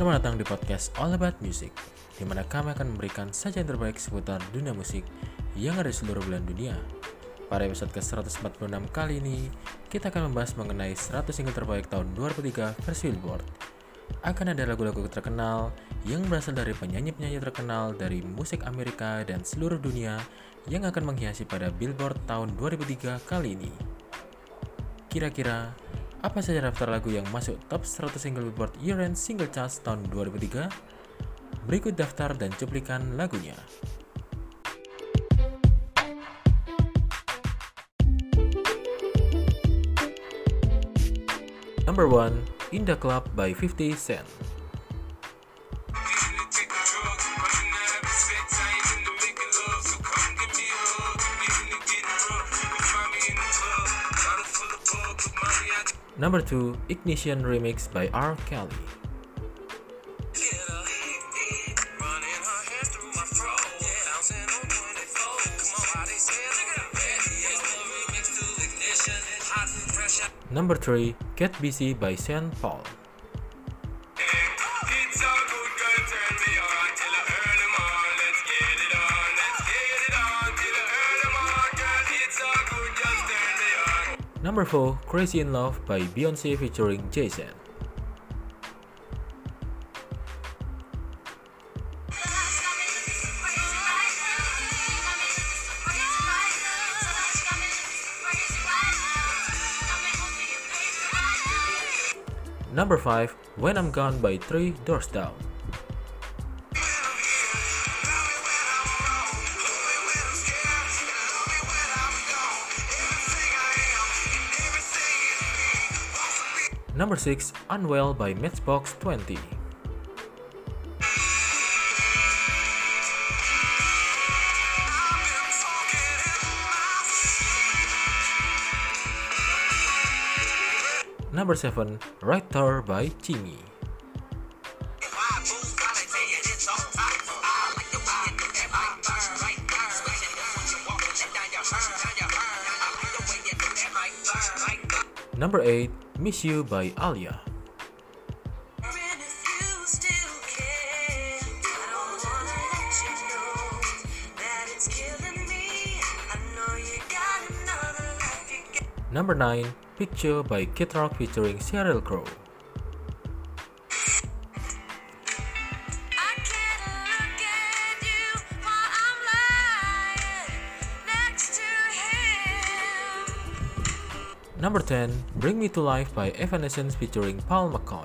Selamat datang di podcast All About Music, di mana kami akan memberikan sajian terbaik seputar dunia musik yang ada di seluruh belahan dunia. Pada episode ke-146 kali ini, kita akan membahas mengenai 100 single terbaik tahun 2003 versi Billboard. Akan ada lagu-lagu terkenal yang berasal dari penyanyi-penyanyi terkenal dari musik Amerika dan seluruh dunia yang akan menghiasi pada Billboard tahun 2003 kali ini. Kira-kira apa saja daftar lagu yang masuk top 100 single Billboard Year-End Single Charts tahun 2003? Berikut daftar dan cuplikan lagunya. Number 1, In the Club by 50 Cent. Number 2, Ignition Remix by R. Kelly. Number 3, Get Busy by Sean Paul. Number 4, Crazy in Love by Beyonce featuring Jay-Z. Number 5, When I'm Gone by Three Doors Down. Number 6, Unwell by Matchbox 20. Number 7, Right Tower by Chingy. Number 8, Miss You by Aaliyah. Number 9, Picture by Kid Rock featuring Sheryl Crow. Number 10, Bring Me to Life by Evanescence featuring Paul McCoy.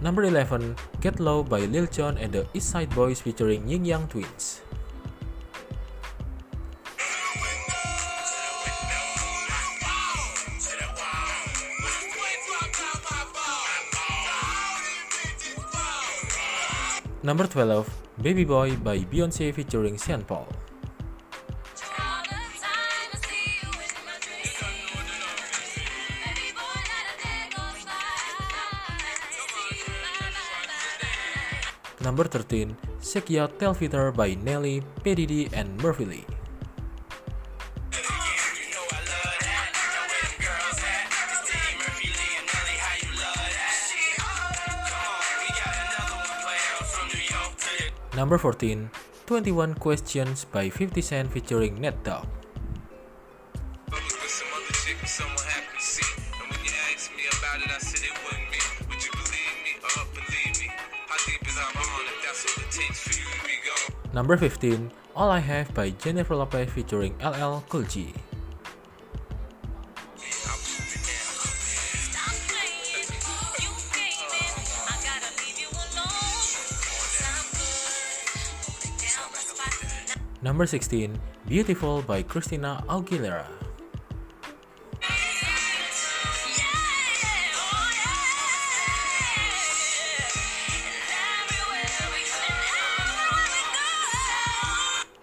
Number 11, Get Low by Lil Jon and the East Side Boys featuring Ying Yang Twins. Number 12, Baby Boy by Beyonce featuring Sean Paul. Number 13, Shake Ya Tell Fitter by Nelly, P. Diddy, and Murphy Lee. Number 14, 21 Questions by 50 Cent featuring Ned. Number 15, All I Have by Jennifer Lopez featuring LL Cool J. Number 16, Beautiful by Christina Aguilera.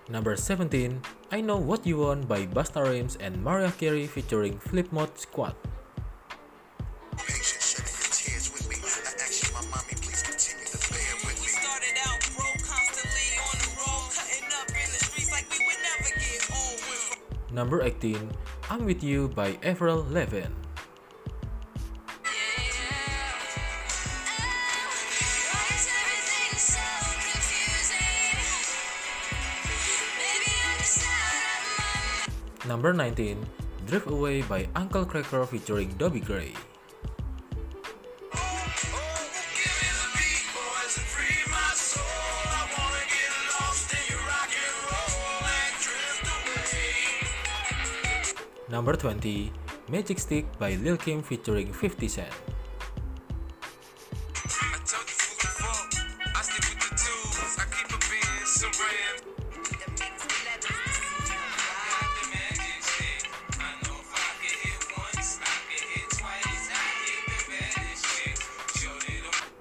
Number 17, I Know What You Want by Busta Rhymes and Mariah Carey featuring Flipmode Squad. Number 18, I'm With You by Avril Lavigne. Number 19, Drift Away by Uncle Kracker featuring Dobie Gray. Number 20, Magic Stick by Lil Kim featuring 50 Cent.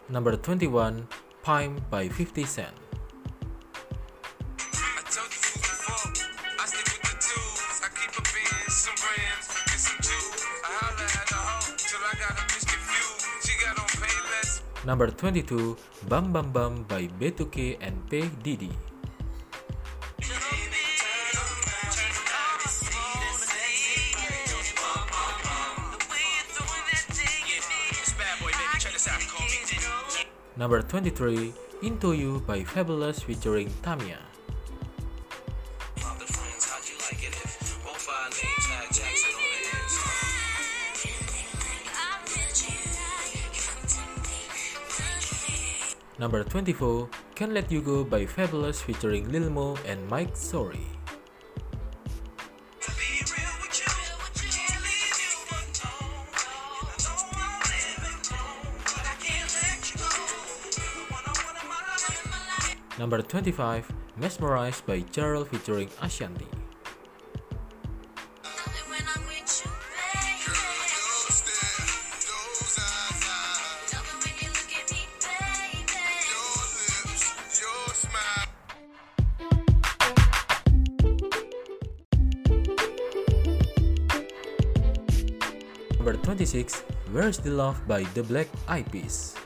Number 21, Pime by 50 Cent. Number 22, Bam Bam Bam by B2K and P Diddy. Number 23, Into You by Fabolous featuring Tamia. Number 24, Can't Let You Go by Fabolous featuring Lil Mo and Mike Shorey. Number 25, Mesmerized by Ja Rule featuring Ashanti. Number 26, Where's the Love by The Black Eyed Peas.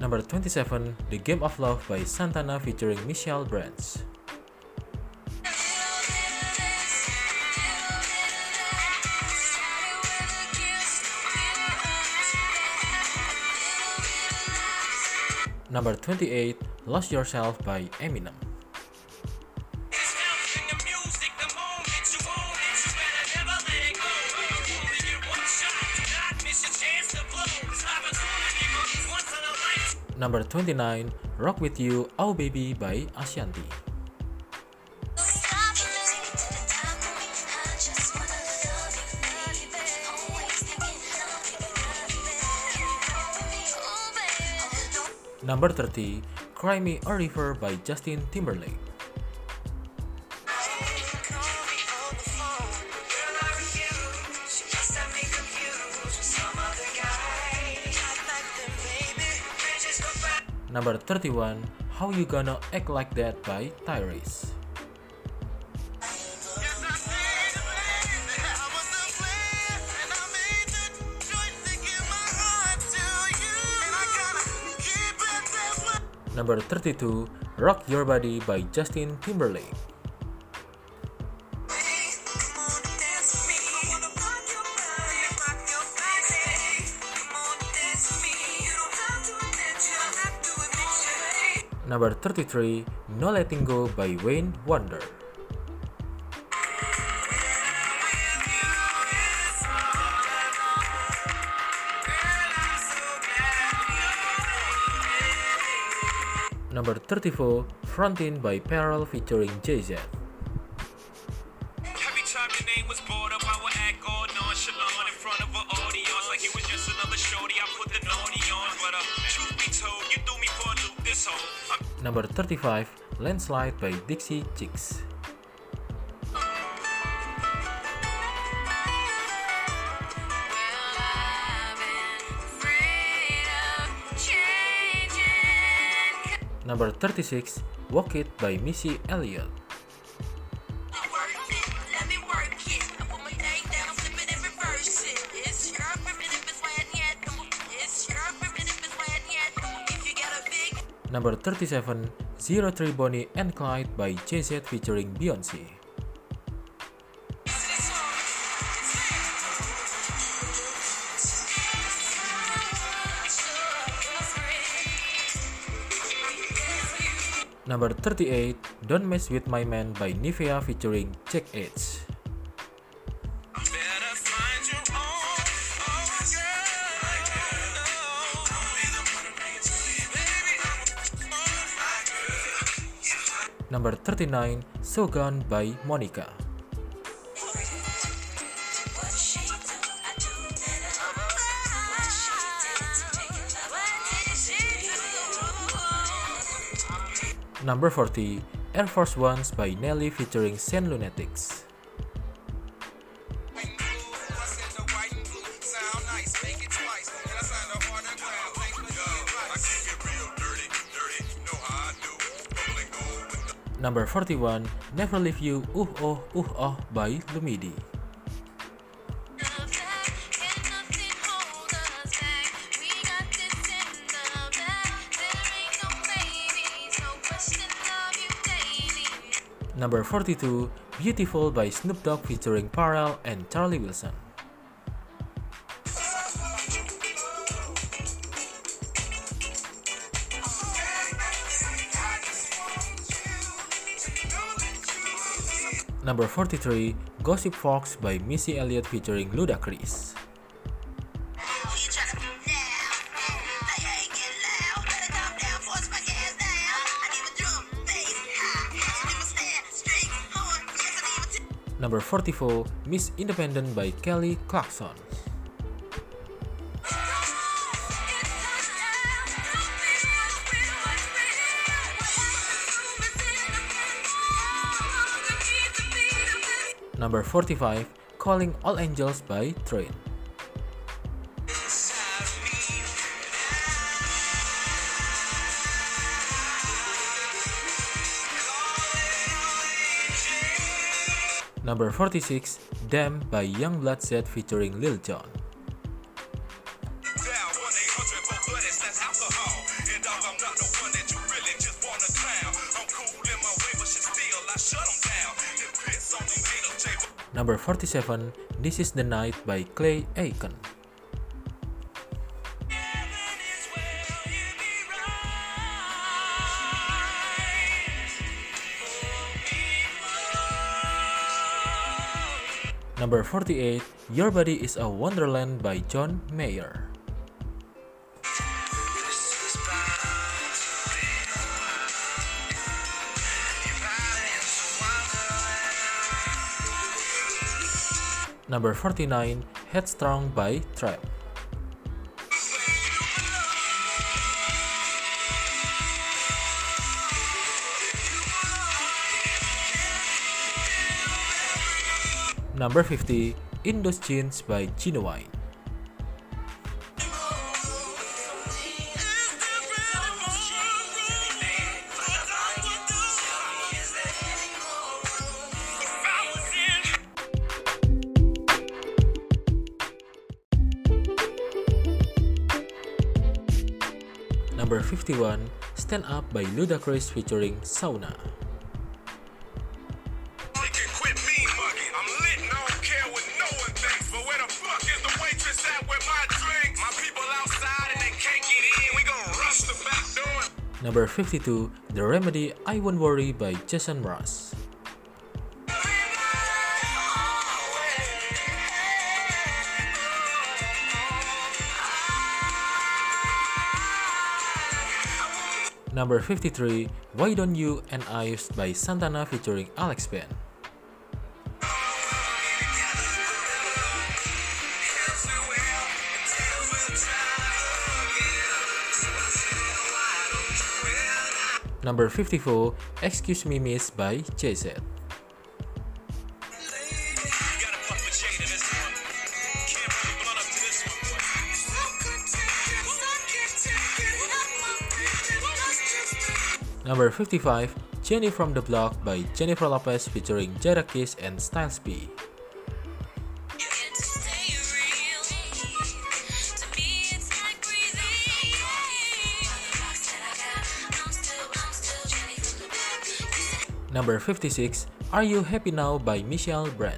Number 27, The Game of Love by Santana featuring Michelle Branch. Number 28, Lost Yourself by Eminem. Number 29, Rock With You, Oh Baby by Ashanti. Number 30, Cry Me a River by Justin Timberlake. Number 31, How You Gonna Act Like That by Tyrese. Number 32, Rock Your Body by Justin Timberlake. Number 33, No Letting Go by Wayne Wonder. Number 34, Frontin by Pharrell featuring Jay-Z. Every time your name was brought up, I would act all nonchalant in front of an audience like it was just another shorty. I put the naughty on, but uh, truth be told, you threw me for a loop this whole. Number 35, Landslide by Dixie Chicks. number 36, Walk It by Missy Elliott. Number 37, Zero Three Bonnie and Clyde by JZ featuring Beyoncé. Number 38, Don't Mess With My Man by Nivea featuring Jack H. Better find your own, oh Number 40, Air Force Ones by Nelly featuring Saint Lunatics. Number 41, Never Leave You Uh Oh Uh Oh by Lumidee. Number 42, Beautiful by Snoop Dogg featuring Pharrell and Charlie Wilson. Number 43, Gossip Folks by Missy Elliott featuring Ludacris. Number 44, Miss Independent by Kelly Clarkson. Number 45, Calling All Angels by Train. Shut 'em down. Then piss on featuring Lil Jon. Number 47, This Is the Night by Clay Aiken. Number 48, Your Body is a Wonderland by John Mayer. Number 49, Headstrong by Trapt. Number 50, In Those Jeans by Ginuwine. Number 51, Stand Up by Ludacris featuring Shawnna. Number 52, The Remedy I Won't Worry by Jason Mraz. Number 53, Why Don't You and I by Santana featuring Alex Band. Number 54, Excuse Me Miss by one. Number 55, Jenny from the Block by Jennifer Lopez featuring Jadakiss and Styles P. Number 56, Are You Happy Now by Michelle Branch.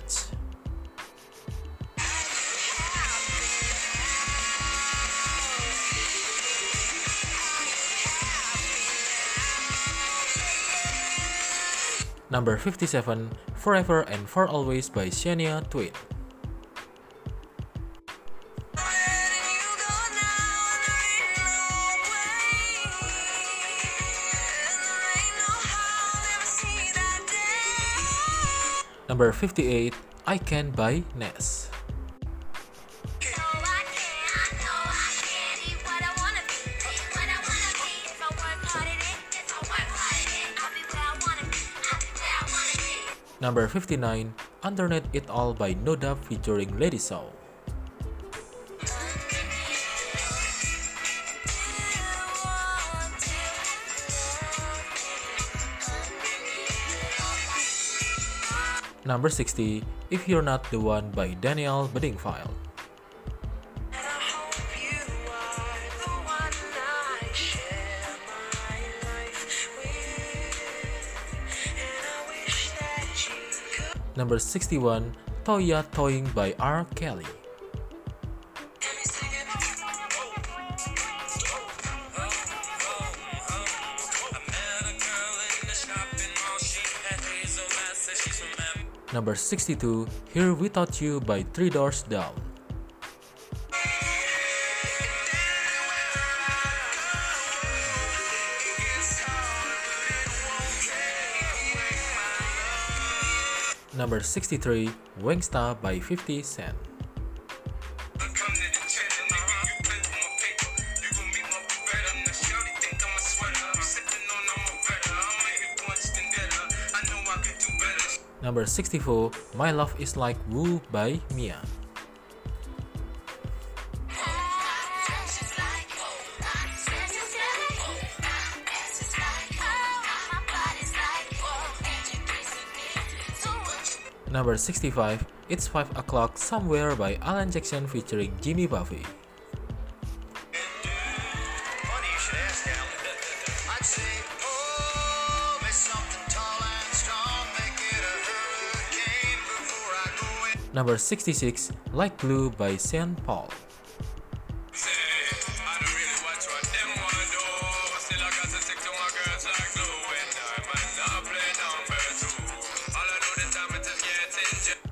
Number 57, Forever and For Always by Shania Twain. Number 58, I Can by Nas. Number 59, Underneath It All by No featuring Lady Saw. Number 60, If You're Not the One by Daniel Bedingfield. Number 61, Thoia Thoing by R. Kelly. Number 62, Here Without You by Three Doors Down. Number 63, Wangsta by 50 Cent. Number 64, My Love Is Like Woo by Mya. Number 65, It's 5 O'Clock Somewhere by Alan Jackson featuring Jimmy Buffett. Know Like Glue by getting Paul.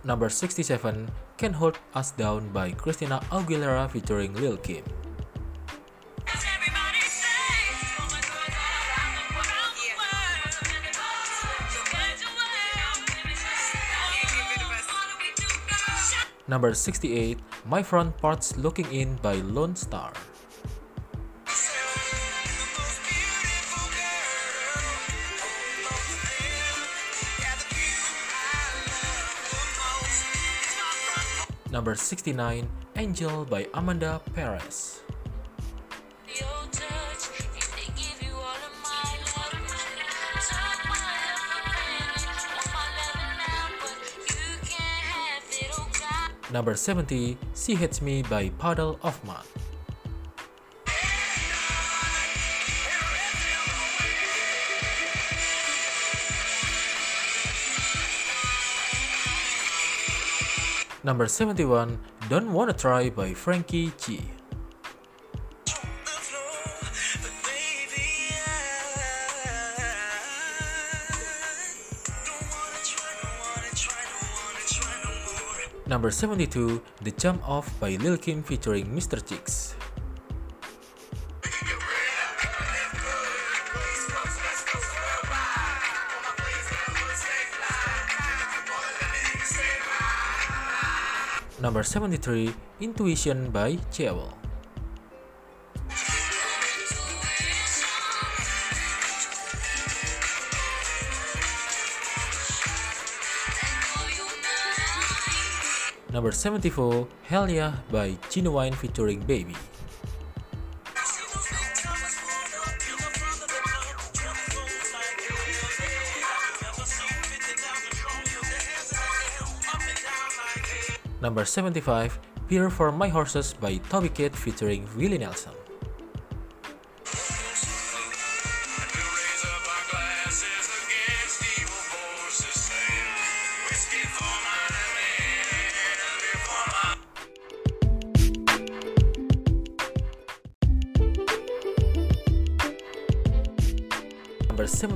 Number 67, Can't Hold Us Down by Christina Aguilera featuring Lil Kim. Number 68, My Front Part's Looking In by Lonestar. Number 69, Angel by Amanda Perez. Number 70, She Hates Me by Puddle of Mudd. Number 71, Don't Wanna Try by Frankie G. Number 72, The Jump Off by Lil Kim featuring Mr. Chicks. Number 73, Intuition by Jewel. Number 74, Hell Yeah by Ginuwine featuring Baby. Number 75, Beer for My Horses by Toby Keith featuring Willie Nelson.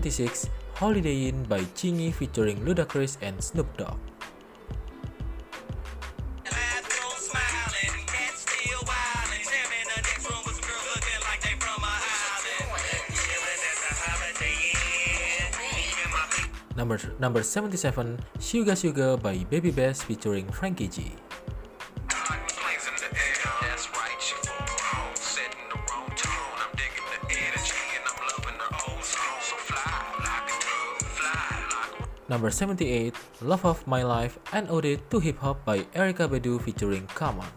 1996, Holiday Inn by Chingy featuring Ludacris and Snoop Dogg. Number, number 77, Sugar Sugar by Baby Bash featuring Frankie G. Number 78, Love of My Life, an ode to hip hop by Erykah Badu featuring Common.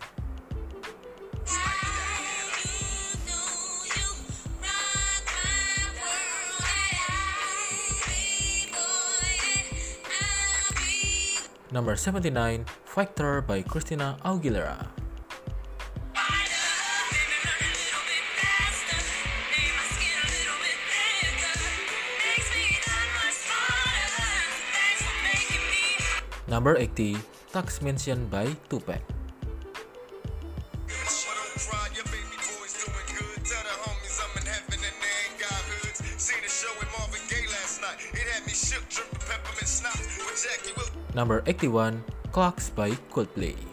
Number 79, Factor by Christina Aguilera. Dripping peppermint schnapps with by Tupac. Number 81, Clocks by Coldplay.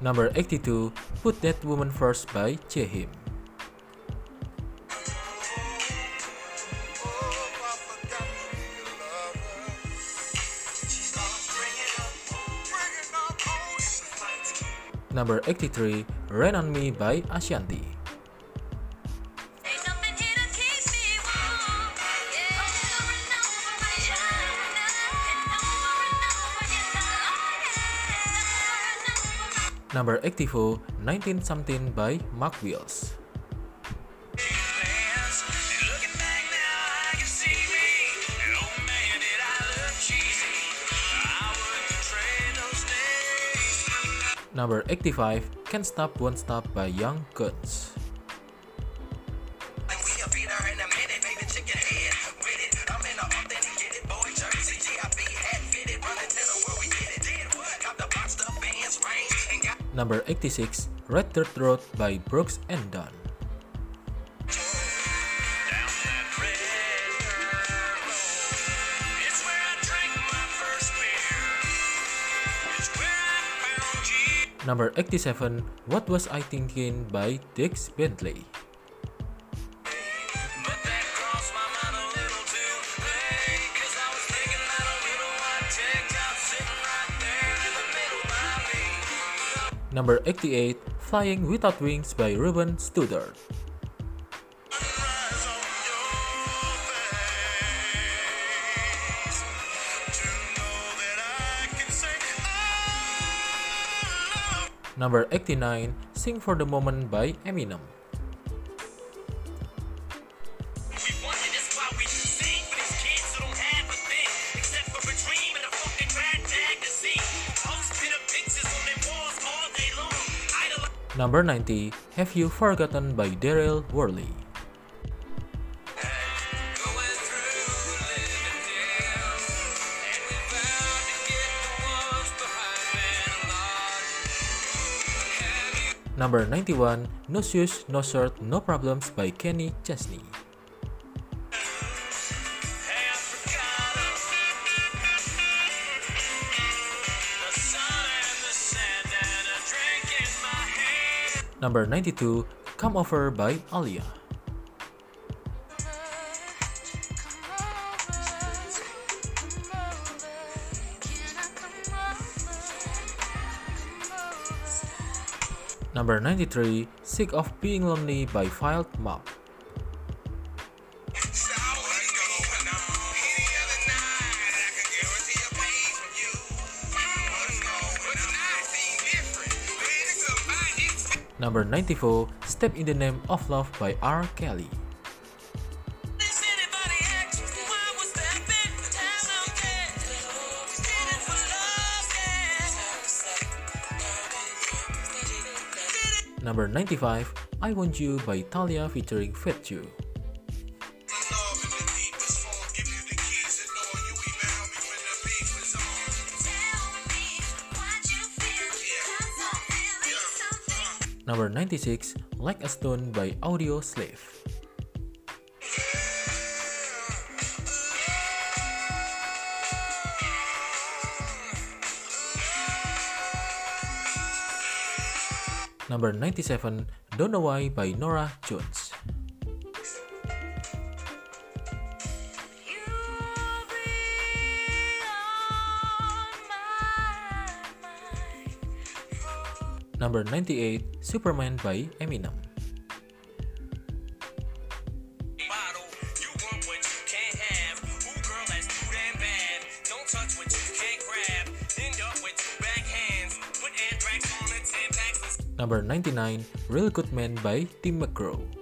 Number 82, Put That Woman First by Chehim. Number 83, Rain on Me by Ashanti. Number 84, 19 Something by Mark Wills. Number 85, Can't Stop Won't Stop by Young Guns. Number 86, Red Dirt Road by Brooks and Dunn. down that red dirt road. It's where I drank my first beer. It's where I found you. Number 87, What Was I Thinking by Dierks Bentley. Number 88, Flying Without Wings by Ruben love. Number 89, Sing for the Moment by Eminem. Number 90, Have You Forgotten by Darryl Worley. Number 91, No Shoes, No Shirt, No Problems by Kenny Chesney. Number 92, Come Over by Aaliyah. Number 93, Sick of Being Lonely by Field Mob. Number 94, Step in the Name of Love by R. Kelly. Does anybody ask why was that bit down on there? Did it for love, yeah. Did Number 95, I Want You by Thalía featuring Fit Number 96, Like a Stone by Audio Slave. Number 97, Don't Know Why by Nora Jones. On it, 10 packs. And Number 99, Real Good Man by Tim McGraw.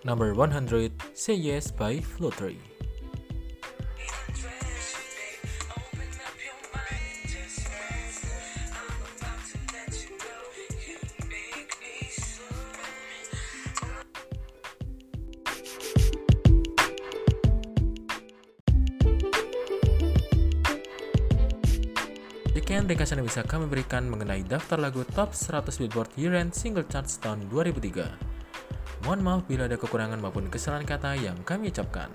Number 100, Say Yes by Fluttery. Sekian ringkasan yang bisa kami berikan mengenai daftar lagu top 100 Billboard Year-End Single Charts tahun 2003. Mohon maaf bila ada kekurangan maupun kesalahan kata yang kami ucapkan.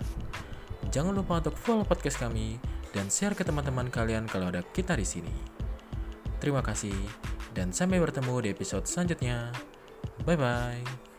Jangan lupa untuk follow podcast kami dan share ke teman-teman kalian kalau ada kita di sini. Terima kasih dan sampai bertemu di episode selanjutnya. Bye bye.